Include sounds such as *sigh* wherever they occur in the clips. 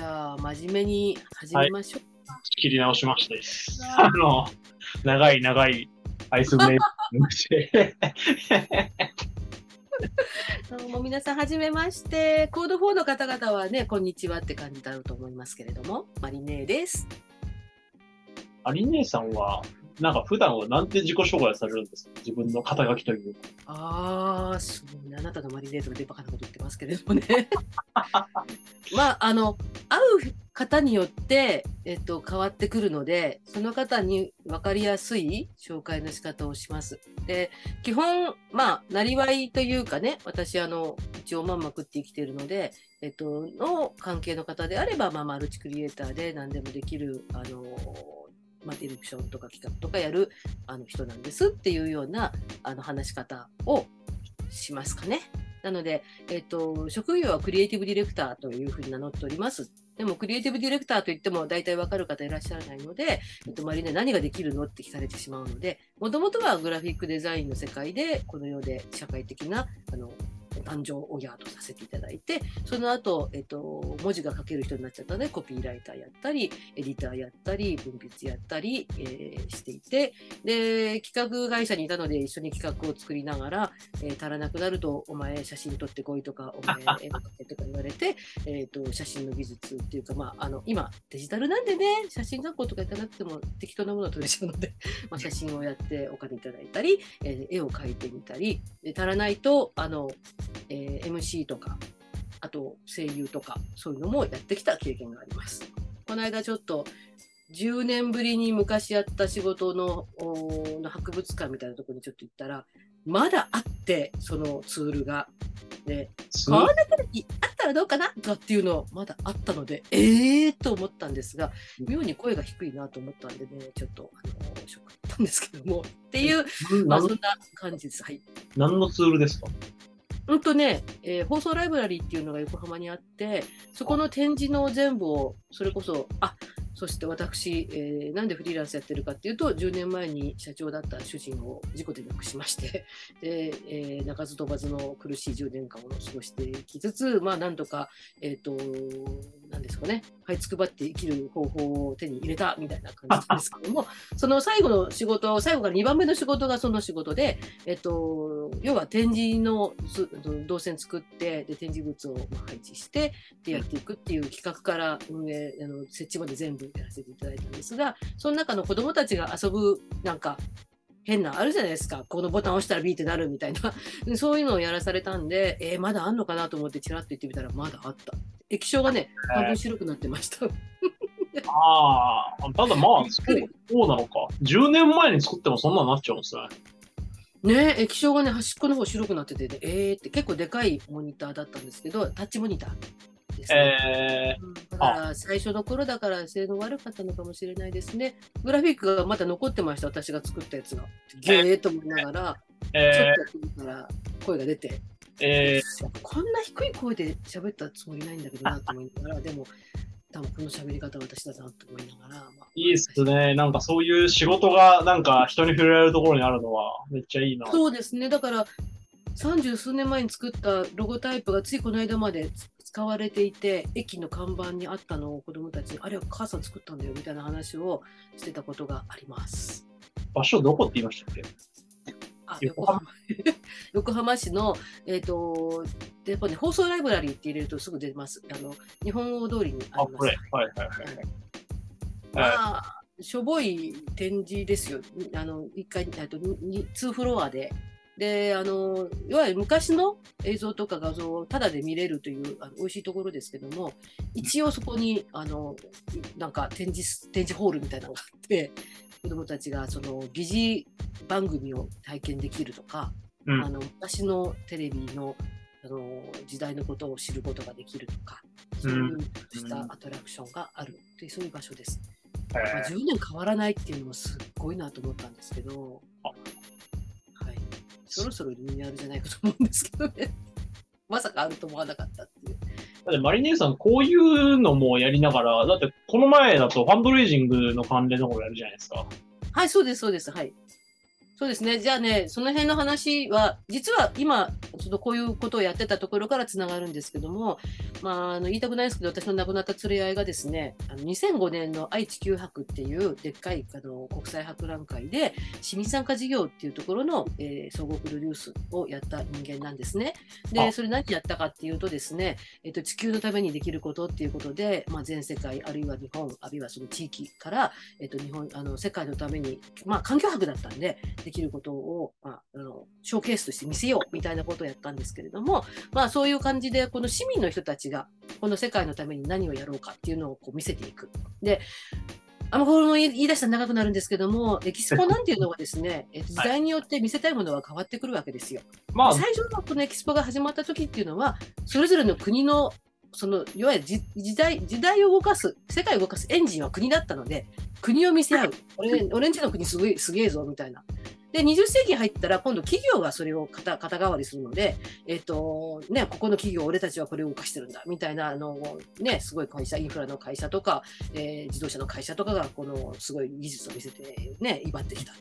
じゃあ、真面目に始めましょう。仕切り直しました。あの、長い長いアイスブレイク。どうも皆さん、はじめまして。コード4の方々はね、こんにちはって感じだろうと思いますけれども、マリネーです。アリ姉さんは、なんか普段はなんて自己紹介されるんですか？自分の肩書きというか。ああ、すごい。あなたのマリネーとかでバカなこと言ってますけれどもね。まあ、あの、会う方によって、えっと、変わってくるので、その方に分かりやすい紹介の仕方をします。で、基本、まあ、なりわいというかね、私、あの、一応まんま食って生きているので、えっと、の関係の方であれば、まあ、マルチクリエイターで何でもできる、あの、まあ、ディレクションとか企画とかやるあの人なんですっていうようなあの話し方をしますかね。なので、えっと、職業はクリエイティブディレクターというふうに名乗っております。でも、クリエイティブディレクターといっても大体わかる方いらっしゃらないので、えっと、マリネ何ができるのって聞かれてしまうので、もともとはグラフィックデザインの世界で、この世で社会的な、あの、誕生親とさせていただいて、その後、えっと、文字が書ける人になっちゃったので、コピーライターやったり、エディターやったり、文筆やったり、えーしていて、で、企画会社にいたので一緒に企画を作りながら、えー足らなくなると、お前写真撮ってこいとか、お前絵描けとか言われて、*laughs* えっと、写真の技術っていうか、まあ、あの、今、デジタルなんでね、写真学校とか行かなくても適当なものは撮れちゃうので、*laughs* まあ、写真をやってお金いただいたり、えー絵を描いてみたり、で足らないと、あの、えー MC とか、あと声優とか、そういうのもやってきた経験があります。この間ちょっと、10年ぶりに昔やった仕事のの博物館みたいなところにちょっと行ったら、まだあって、そのツールが。で、すこんな時あったらどうかなとかっていうのまだあったので、ええー、と思ったんですが、妙に声が低いなと思ったんでね、ちょっと、あの、ショックだったんですけども、っていう、まあ、そん何な感じです。はい。何のツールですか？うんとね、えー放送ライブラリーっていうのが横浜にあって、そこの展示の全部を、それこそ、あそして私、えーなんでフリーランスやってるかっていうと、10年前に社長だった主人を事故で亡くしまして、*laughs* で、えー鳴かず飛ばずの苦しい10年間を過ごしていきつつ、まあ、なんとか、えっ、と、なんですかね、這いつくばって生きる方法を手に入れたみたいな感じですけども、その最後の仕事、最後から2番目の仕事がその仕事で、えっと、要は展示の動線作ってで展示物を配置してでやっていくっていう企画から運営あの設置まで全部やらせていただいたんですがその中の子どもたちが遊ぶなんか変なあるじゃないですかこのボタンを押したらビーってなるみたいなで *laughs* そういうのをやらされたんでえーまだあんのかなと思ってちらっと言ってみたらまだあった液晶がね半分白くなってました。*laughs* ああ、ただまあ、そうそうなのか。10年前に作ってもそんなになっちゃうんですね。ね液晶がね端っこの方白くなってて、ね、えーって結構でかいモニターだったんですけどタッチモニターですね。えうんだから最初の頃だから性能悪かったのかもしれないですね。グラフィックがまだ残ってました、私が作ったやつが。ゲーと思いながら、ー、えちょっとやってみたら声が出て、ー、えこんな低い声で喋ったつもりないんだけどなと思いながら、でも、多分この喋り方は私だなと思いながら、まあ、ー、いいっすね。なんかそういう仕事がなんか人に触れられるところにあるのはめっちゃいいな。そうですね、だから、三十数年前に作ったロゴタイプがついこの間まで使われていて、駅の看板にあったのを子供たちに、あれは母さん作ったんだよみたいな話をしてたことがあります。場所どこって言いましたっけ？あ横横浜 *laughs* 横浜市の、えっとでやっぱね、放送ライブラリーって入れるとすぐ出ます。あの日本語通りにああ、ります。これ。はいはいはいはい。まあ、しょぼい展示ですよ。あの一回あとに2フロアで。であのいわゆる昔の映像とか画像をタダで見れるというあの美味しいところですけども一応そこにあのなんか展示展示ホールみたいなのがあって子どもたちがその疑似番組を体験できるとか、うん。あの昔のテレビのあの時代のことを知ることができるとかそういうしたアトラクションがあるというそういう場所です。まあ、え10年変わらないっていうのもすっごいなと思ったんですけど、そろそろリニューアルじゃないかと思うんですけどね。*laughs* まさかあると思わなかったっていう。だってマリネーさん、こういうのもやりながら、だってこの前だとファンドレイジングの関連のことやるじゃないですか。はい、そうです、そうです。はい。そうですね。じゃあね、その辺の話は、実は今、そのこういうことをやってたところからつながるんですけども、まあ、あの言いたくないですけど、私の亡くなった連れ合いがですね、あの2005年の愛・地球博っていうでっかいあの国際博覧会で、市民参加事業っていうところの、えー総合プロデュースをやった人間なんですね。で、あそれ何やったかっていうとですね、えっと、地球のためにできることっていうことで、まあ、全世界、あるいは日本、あるいはその地域から、えっと、日本、あの、世界のために、まあ、環境博だったんで、できることを、まあ、あの、ショーケースとして見せようみたいなことをやったんですけれども、まあ、そういう感じで、この市民の人たちが、この世界のために何をやろうかっていうのをこう見せていく。で、あんまこれも言い出したら長くなるんですけども、エキスポなんていうのはですね、*laughs* えっと時代によって見せたいものは変わってくるわけですよ。まあ、最初のこのエキスポが始まった時っていうのは、それぞれの国の、その、いわゆる時時代、時代を動かす、世界を動かすエンジンは国だったので、国を見せ合う。俺、俺んちの国すごい、すげえぞ、みたいな。で、20世紀に入ったら、今度企業がそれを肩肩代わりするので、えっ、と、ね、ここの企業、俺たちはこれを動かしてるんだ、みたいな、あの、ね、すごい会社、インフラの会社とか、えー自動車の会社とかが、この、すごい技術を見せて、ね、威張ってきた。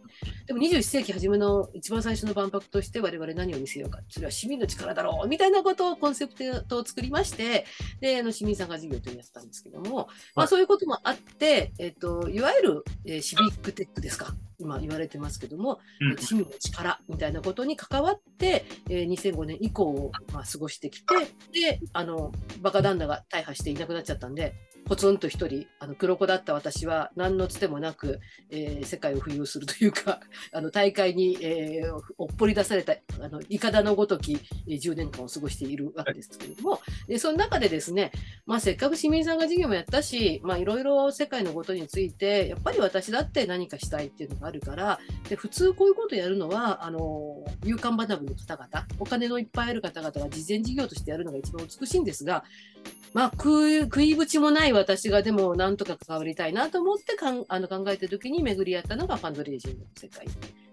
でも21世紀初めの一番最初の万博として我々何を見せようか。それは市民の力だろうみたいなことをコンセプトを作りまして、で、あの市民参加事業というのをやったんですけども、まあそういうこともあって、えっと、いわゆる、えーシビックテックですか。今言われてますけども、うん。市民の力みたいなことに関わって、えー2005年以降を、まあ、過ごしてきて、で、あの、バカ旦那が大破していなくなっちゃったんで、ポツンと一人、あの黒子だった私は何のつてもなく、えー世界を浮遊するというか、*laughs* あの大会に、えーおっぽり出されたあのいかだのごとき、えー10年間を過ごしているわけですけれども、でその中でですね、まあ、せっかく市民参加事業もやったし、いろいろ世界のことについて、やっぱり私だって何かしたいっていうのがあるから、で普通こういうことやるのは、あの勇敢学ぶの方々、お金のいっぱいある方々が事前事業としてやるのが一番美しいんですが、まあ、食い食いぶちもない私がでもなんとか関わりたいなと思ってかんあの考えた時に巡り合ったのがファンドレイジングの世界。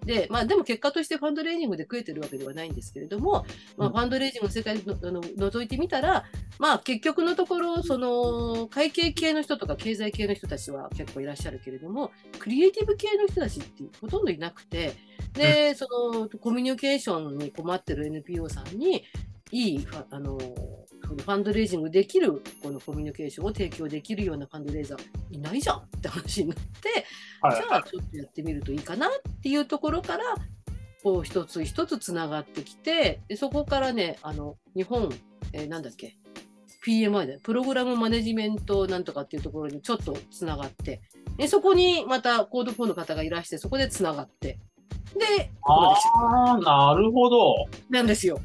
で、まあ、でも結果としてファンドレイジングで食えてるわけではないんですけれども、まあ、うんファンドレイジングの世界のあの覗いてみたら、まあ、結局のところ、その会計系の人とか経済系の人たちは結構いらっしゃるけれども、クリエイティブ系の人たちってほとんどいなくて、で、そのコミュニケーションに困ってる NPO さんに、いいあのそのファンドレイジングできるこのコミュニケーションを提供できるようなファンドレイザーいないじゃんって話になって、はい。じゃあちょっとやってみるといいかなっていうところからこう一つ一つつながってきてでそこからねあの日本、えーなんだっけ PMI でプログラムマネジメントなんとかっていうところにちょっとつながってでそこにまた Code for の方がいらしてそこでつながってでああ、なるほど。たなんですよ。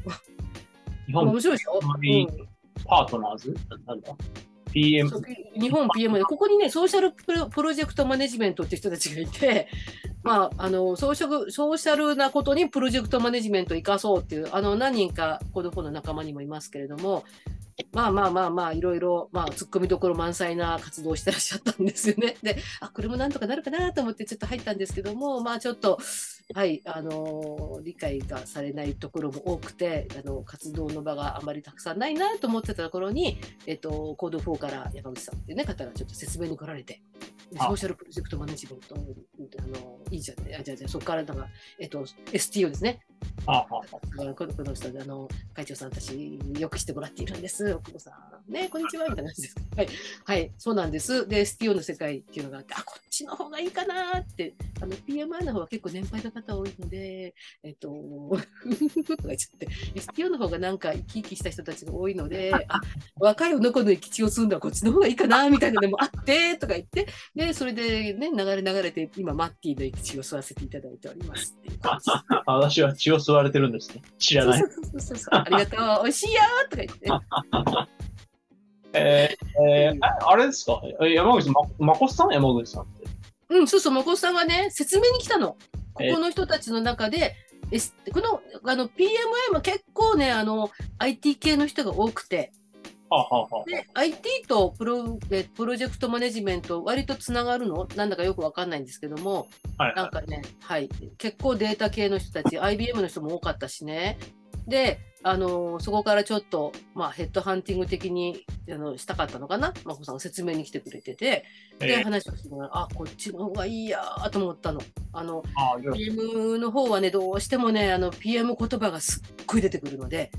日本面白いでしょ、はいうんパートナーズ？なんだ ?PM 日本 PM で、ここにね、ソーシャルプロジェクトマネジメントって人たちがいて、まあ、あのソーシャル、ソーシャルなことにプロジェクトマネジメントを生かそうっていう、あの、何人か、 Code for の仲間にもいますけれども、まあまあまあまあ、いろいろ、まあ、突っ込みどころ満載な活動をしてらっしゃったんですよね。で、あ、これもなんとかなるかなと思ってちょっと入ったんですけども、まあちょっと、はい、あの理解がされないところも多くて、あの、活動の場があまりたくさんないなと思ってたところに、えっと、コード4から山口さんっていうね、方がちょっと説明に来られて、でソあーシャルプロジェクトマネジメント、あの、いいじゃんね。あ、じゃあ、じゃあそこから、なんか、えっと、STO ですね。ああ、このこの人で、あの、会長さんたち、よくしてもらっているんです。奥野さん。ね、こんにちは、みたいな感じです。はい。はい、そうなんです。で、STO の世界っていうのがあって、あ、こっちの方がいいかなって、あの、PMI の方は結構年配の方多いので、えっと、とか言っちゃって、STO の方がなんか生き生きした人たちが多いので、あ、若い女の子の生き血を吸うのはこっちの方がいいかな、みたいなのもあって、とか言って、で、それでね、流れ流れて、今、マッティの生き血を吸わせていただいておりますっていう感じ。私は血を吸われてるんですね。知らない。そうそうそうそうありがとう、美味しいよーとか言って。*laughs* えーえーああれですか？え山口さん、ま、まこさん山口さんって。うん、そうそう、まこさんがね、説明に来たの。こえこの人たちの中で、S- このあの PMI も結構ね、あの IT 系の人が多くて、で IT とプロえプロジェクトマネジメント、割とつながるの？なんだかよくわかんないんですけども、あ、はいはなんかね、はい、結構データ系の人たち、IBM の人も多かったしね、で、あのそこからちょっと、まあ、ヘッドハンティング的にあのしたかったのかな、真帆さんが説明に来てくれてて、で、え。ー話をしてもらう。あ、こっちの方がいいやーと思ったの。あの、PM の方はね、どうしてもね、あの、PM 言葉がすっごい出てくるので、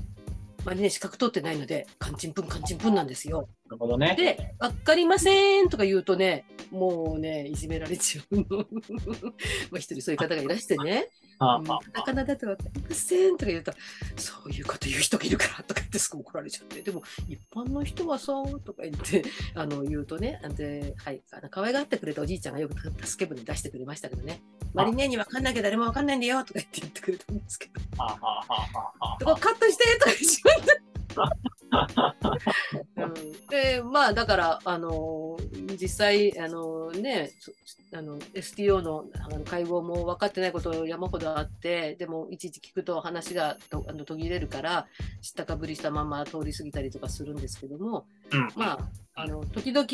まあね、資格取ってないので、カンチンプンカンチンプンなんですよ。なるほどね。で、わかりませんとか言うとね、もうね、いじめられちゃうの。*laughs* まあ一人そういう方がいらしてね、うんああカタカナだとわかりませんとか言うと、そういうこと言う人がいるからとか言ってすぐ怒られちゃって、でも一般の人はさ、とか言って、*laughs* あの言うとね、で、はい、あの可愛がってくれたおじいちゃんがよく助け舟出してくれましたけどね、マリネにわかんなきゃ誰もわかんないんだよとか言って言ってくれたんですけど、*laughs* カットしてとか言って。*laughs* うん、でまあだからあの実際あのねそあの STO のあの会合も分かってないこと山ほどあってでもいちいち聞くと話がとあの途切れるから知ったかぶりしたまま通り過ぎたりとかするんですけどもうんまああの時々、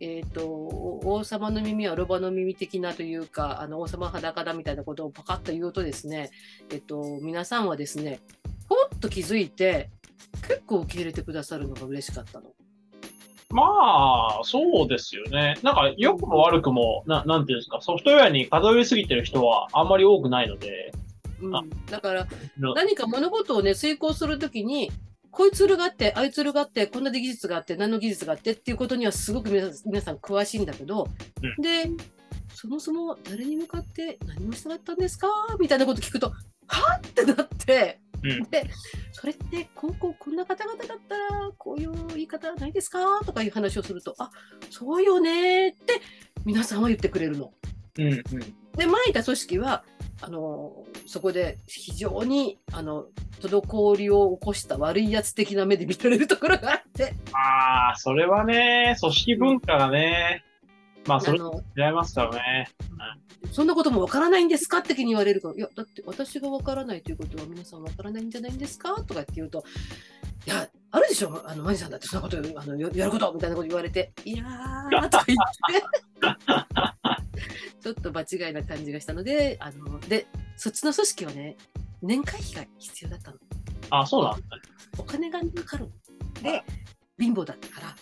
えー、と王様の耳はロバの耳的なというかあの王様裸だみたいなことをパカッと言うとですね、えっと皆さんはですねほっと気づいて結構受け入れてくださるのが嬉しかったの。まあ、そうですよね。なんか、良くも悪くも、ななんていうんですか、ソフトウェアに偏りすぎてる人はあんまり多くないので、あうん、だからの何か物事をね遂行するときにこういうツールがあってああいうツールがあってこんな技術があって何の技術があってっていうことにはすごく皆さん皆さん詳しいんだけど、うん。でそもそも誰に向かって何をしたかったんですか？みたいなこと聞くとはっ？ってなって、うんでそれってこうこうこんな方々だったらこういう言い方ないですか？とかいう話をするとあそうよねって皆さんは言ってくれるの。うん、うん。で前いた組織はあのそこで非常にあの滞りを起こした悪いやつ的な目で見られるところがあってああ、それはね、組織文化がね、まあ、それ違いますからね。そんなこともわからないんですか？って気に言われるからいやだって私がわからないということは皆さんわからないんじゃないんですか？とかって言うといやあるでしょ？あのマジさんだってそんなことあのややることみたいなこと言われていやーとか言って。*laughs* ちょっと場違いな感じがしたのであのでそっちの組織はね年会費が必要だったの。あそうだ。ね。お金がかかるの。で貧乏だったから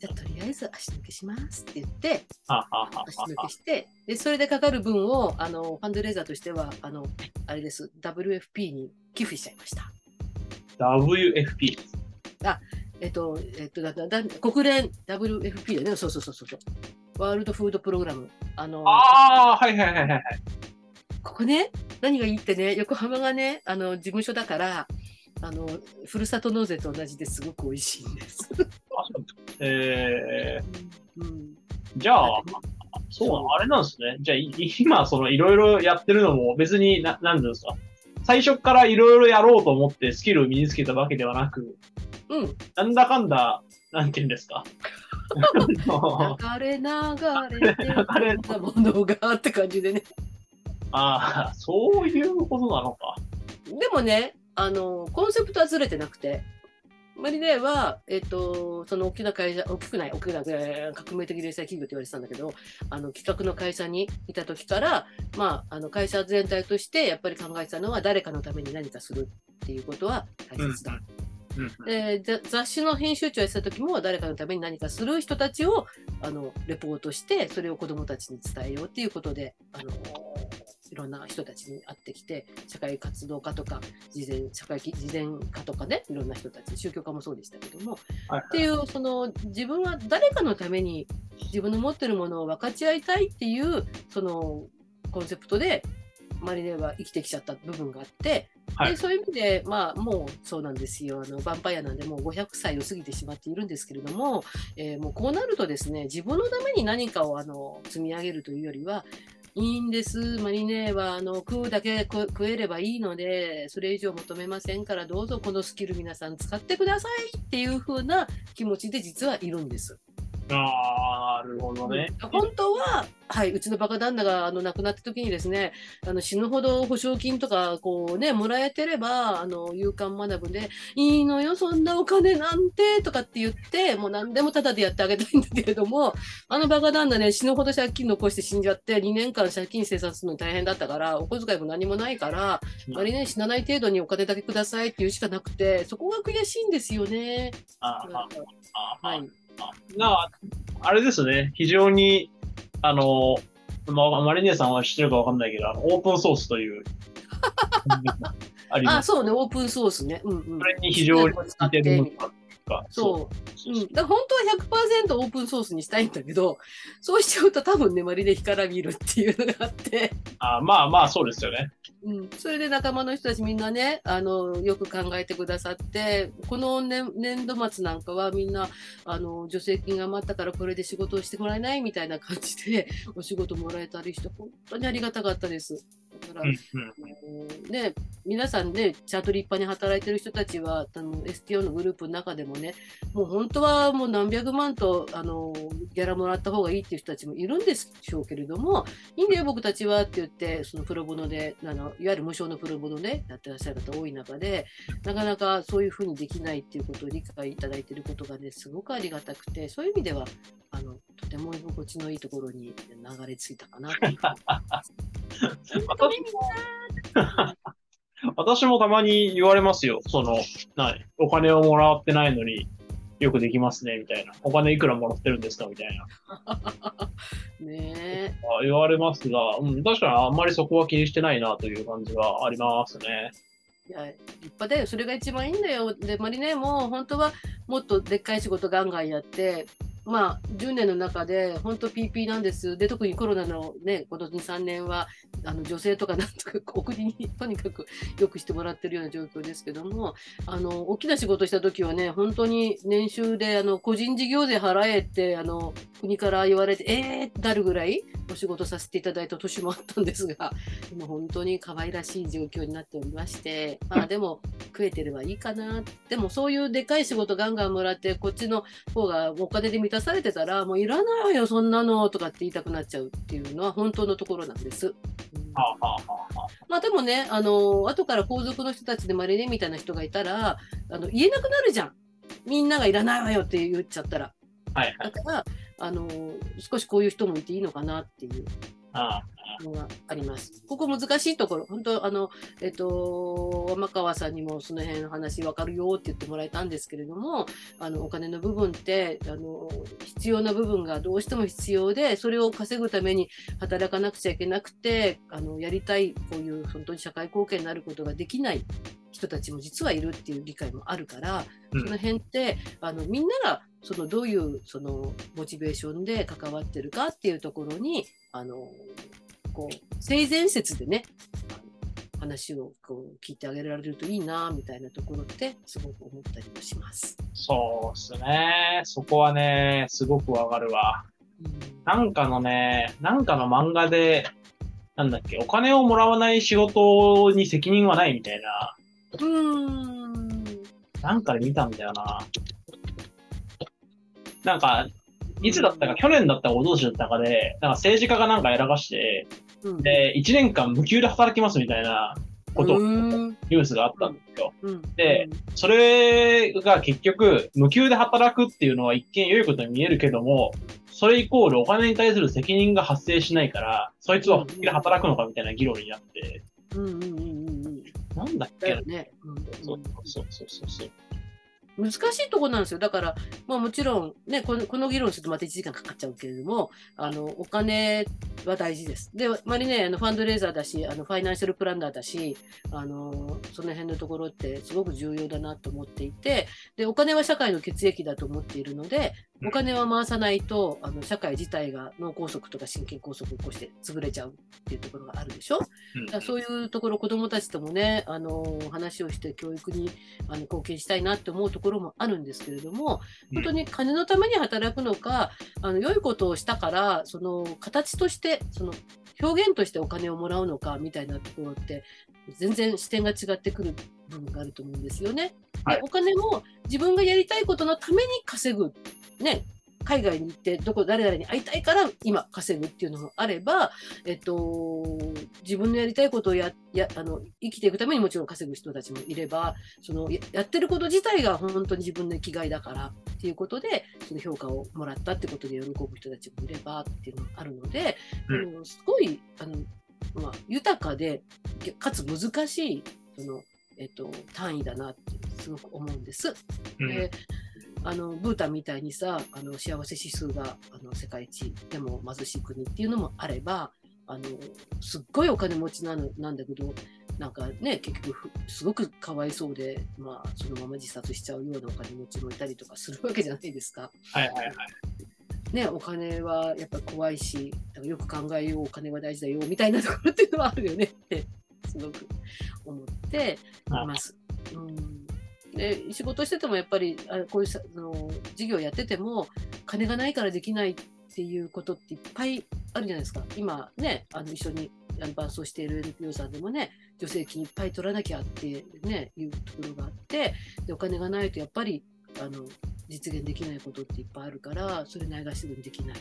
じゃあとりあえず足抜けしますって言って足抜けしてでそれでかかる分をあのファンドレーザーとしてはあのあれです WFP に寄付しちゃいました。あ、WFP。えっと、えっと、だだだ国連 WFP だよね、そうそうそうそう。ワールドフードプログラム。あの、ああ、はいはいはいはい。ここね、何がいいってね、横浜がね、あの、事務所だから、あの、ふるさと納税と同じですごく美味しいんです。えうん、ー、じゃあ、そうあれなんですね。じゃあ、い *laughs* 今、その、いろいろやってるのも別にな、なんていうんですか？最初からいろいろやろうと思ってスキルを身につけたわけではなく、うん、なんだかんだ、なんていうんですか？流れ流れて流れたものがって感じでね。*laughs* ああ、そういうことなのか。でもね、あの、コンセプトはずれてなくて、マリネは、えっ、と、その大きな会社、大きくない、大きな、えー革命的零細企業って言われてたんだけど、あの、企画の会社にいた時から、まあ、あの、会社全体としてやっぱり考えてたのは、誰かのために何かするっていうことは大切だ。うん。雑誌の編集長やってた時も誰かのために何かする人たちをあのレポートしてそれを子どもたちに伝えようっていうことであのいろんな人たちに会ってきて社会活動家とか事前社会事前家とかねいろんな人たち宗教家もそうでしたけどもはい。っていうその自分は誰かのために自分の持ってるものを分かち合いたいっていうそのコンセプトでマリネは生きてきちゃった部分があって、はい。でそういう意味で、まあ、もうそうなんですよ。あのヴァンパイアなんでもう500歳を過ぎてしまっているんですけれども、えーもうこうなるとですね自分のために何かをあの積み上げるというよりはいいんです、マリネはあの食うだけ食えればいいので、それ以上求めませんから、どうぞこのスキル皆さん使ってくださいっていう風な気持ちで実はいるんです。ああ、なるほどね。本当は、はい、うちのバカ旦那があの亡くなった時にですね、あの死ぬほど保証金とかこう、ね、もらえてれば、あの勇敢学ぶで、いいのよ、そんなお金なんてとかって言って、もう何でもタダでやってあげたいんだけれども、あのバカ旦那ね、死ぬほど借金残して死んじゃって、2年間借金生産するの大変だったから、お小遣いも何もないから、あまりね、死なない程度にお金だけくださいって言うしかなくて、そこが悔しいんですよね。ああはいなあれですね、非常に、あの、まあ、マリネさんは知ってるかわかんないけど、あのオープンソースという。*laughs* ありますあ、そうね、オープンソースね。うんうん。それに非常に似てるのか。そう。うん。だ本当は100%オープンソースにしたいんだけど、そうしちゃうと多分ね、まりで干からびるっていうのがあって。あまあまあ、そうですよね。うん、それで仲間の人たちみんなねあのよく考えてくださってこの年年度末なんかはみんなあの助成金が余ったからこれで仕事をしてもらえないみたいな感じで *laughs* お仕事もらえたりして本当にありがたかったです。だから、うんうん、ね、皆さんね、ちゃんと立派に働いてる人たちは、あの STO のグループの中でもね、もう本当はもう何百万とあのギャラもらった方がいいっていう人たちもいるんでしょうけれども、いいんだよ、僕たちはって言って、そのプロボノで、あのいわゆる無償のプロボノでやってらっしゃる方多い中で、なかなかそういうふうにできないっていうことを理解いただいていることがね、すごくありがたくて、そういう意味では、あのとても居心地のいいところに流れ着いたかなと思います *laughs* *laughs* *laughs* 私もたまに言われますよ。その、なお金をもらってないのによくできますね、みたいな。お金いくらもらってるんですかみたいな。*laughs* ね言われますが、うん、確かにあんまりそこは気にしてないなという感じはありますね。いや、立派だよ。それが一番いいんだよ。で、マリネも本当はもっとでっかい仕事ガンガンやって、まあ、10年の中で本当 PP なんです。で、特にコロナのね、この2、3年は、あの女性とかなんとか *laughs* お国にとにかくよくしてもらってるような状況ですけども、あの、大きな仕事した時はね、本当に年収で、あの、個人事業税払えって、あの、国から言われて、えーっなるぐらいお仕事させていただいた年もあったんですが、今本当に可愛らしい状況になっておりまして、まあでも、食えてればいいかな。でもそういうでかい仕事ガンガンもらって、こっちの方がお金で見満たされてたら、もういらないわよ、そんなのとかって言いたくなっちゃうっていうのは本当のところなんです。うん、まあでもね、あの、後から皇族の人たちでまれねみたいな人がいたら、あの言えなくなるじゃん。みんながいらないわよって言っちゃったら。はいはい、だから、あの、少しこういう人もいていいのかなっていう。あのがあります。ここ難しいところ、本当、あの、えっと、山川さんにもその辺の話分かるよって言ってもらえたんですけれども、あの、お金の部分って、あの、必要な部分がどうしても必要で、それを稼ぐために働かなくちゃいけなくて、あの、やりたい、こういう本当に社会貢献になることができない人たちも実はいるっていう理解もあるから、その辺ってあのみんながそのどういうそのモチベーションで関わってるかっていうところにあのこう性善説でね話をこう聞いてあげられるといいなみたいなところってすごく思ったりもします。そうですね。そこはね、すごくわかるわ。うん、なんかのね、なんかの漫画で、なんだっけ、お金をもらわない仕事に責任はないみたいな。うん。なんかで見たんだよな。なんか、いつだったか、去年だったか、おととしだったかで、なんか政治家がなんかやらかして、うん、で、1年間無給で働きますみたいなことニュースがあったんですよ。うん、で、それが結局、無給で働くっていうのは一見良いことに見えるけども、それイコールお金に対する責任が発生しないから、そいつは本気で働くのかみたいな議論になって、うんうんうんうん、なんだっけ、ね、うん、そうそうそうそうそう。難しいところなんですよ。だから、まあ、もちろん、ね、このこの議論するとまた1時間かかっちゃうけれども、あのお金は大事です。で、まりね、あのファンドレーザーだし、あのファイナンシャルプランナーだし、あのその辺のところってすごく重要だなと思っていて、で、お金は社会の血液だと思っているので、お金は回さないと、あの社会自体が脳梗塞とか心筋梗塞を起こして潰れちゃうっていうところがあるでしょ？うん、そういうところ、子どもたちともね、あの話をして教育にあの貢献したいなって思うところもあるんですけれども、本当に金のために働くのか、あの良いことをしたから、その形として、その表現としてお金をもらうのかみたいなところって、全然視点が違ってくる部分があると思うんですよね。はい、でお金も自分がやりたいことのために稼ぐ。ね、海外に行ってどこ誰々に会いたいから今稼ぐっていうのもあれば、えっと、自分のやりたいことをややあの生きていくためにもちろん稼ぐ人たちもいればそのやってること自体が本当に自分の生きがいだからっていうことでその評価をもらったってことで喜ぶ人たちもいればっていうのがあるので、うん、すごいあの、まあ、豊かでかつ難しいその、えっと、単位だなってすごく思うんです。うん、であのブータンみたいにさあの幸せ指数があの世界一でも貧しい国っていうのもあればあのすっごいお金持ちなのなんだけどなんかね結局すごくかわいそうで、まあ、そのまま自殺しちゃうようなお金持ちもいたりとかするわけじゃないですか。はいはいはいね、お金はやっぱ怖いしよく考えようお金は大事だよみたいなところっていうのはあるよねってすごく思っています。うんで仕事しててもやっぱりあこういうあの事業やってても金がないからできないっていうことっていっぱいあるじゃないですか今ねあの一緒に伴走している NPO さんでもね助成金いっぱい取らなきゃってねいうところがあってでお金がないとやっぱりあの実現できないことっていっぱいあるからそれないがしろにできない。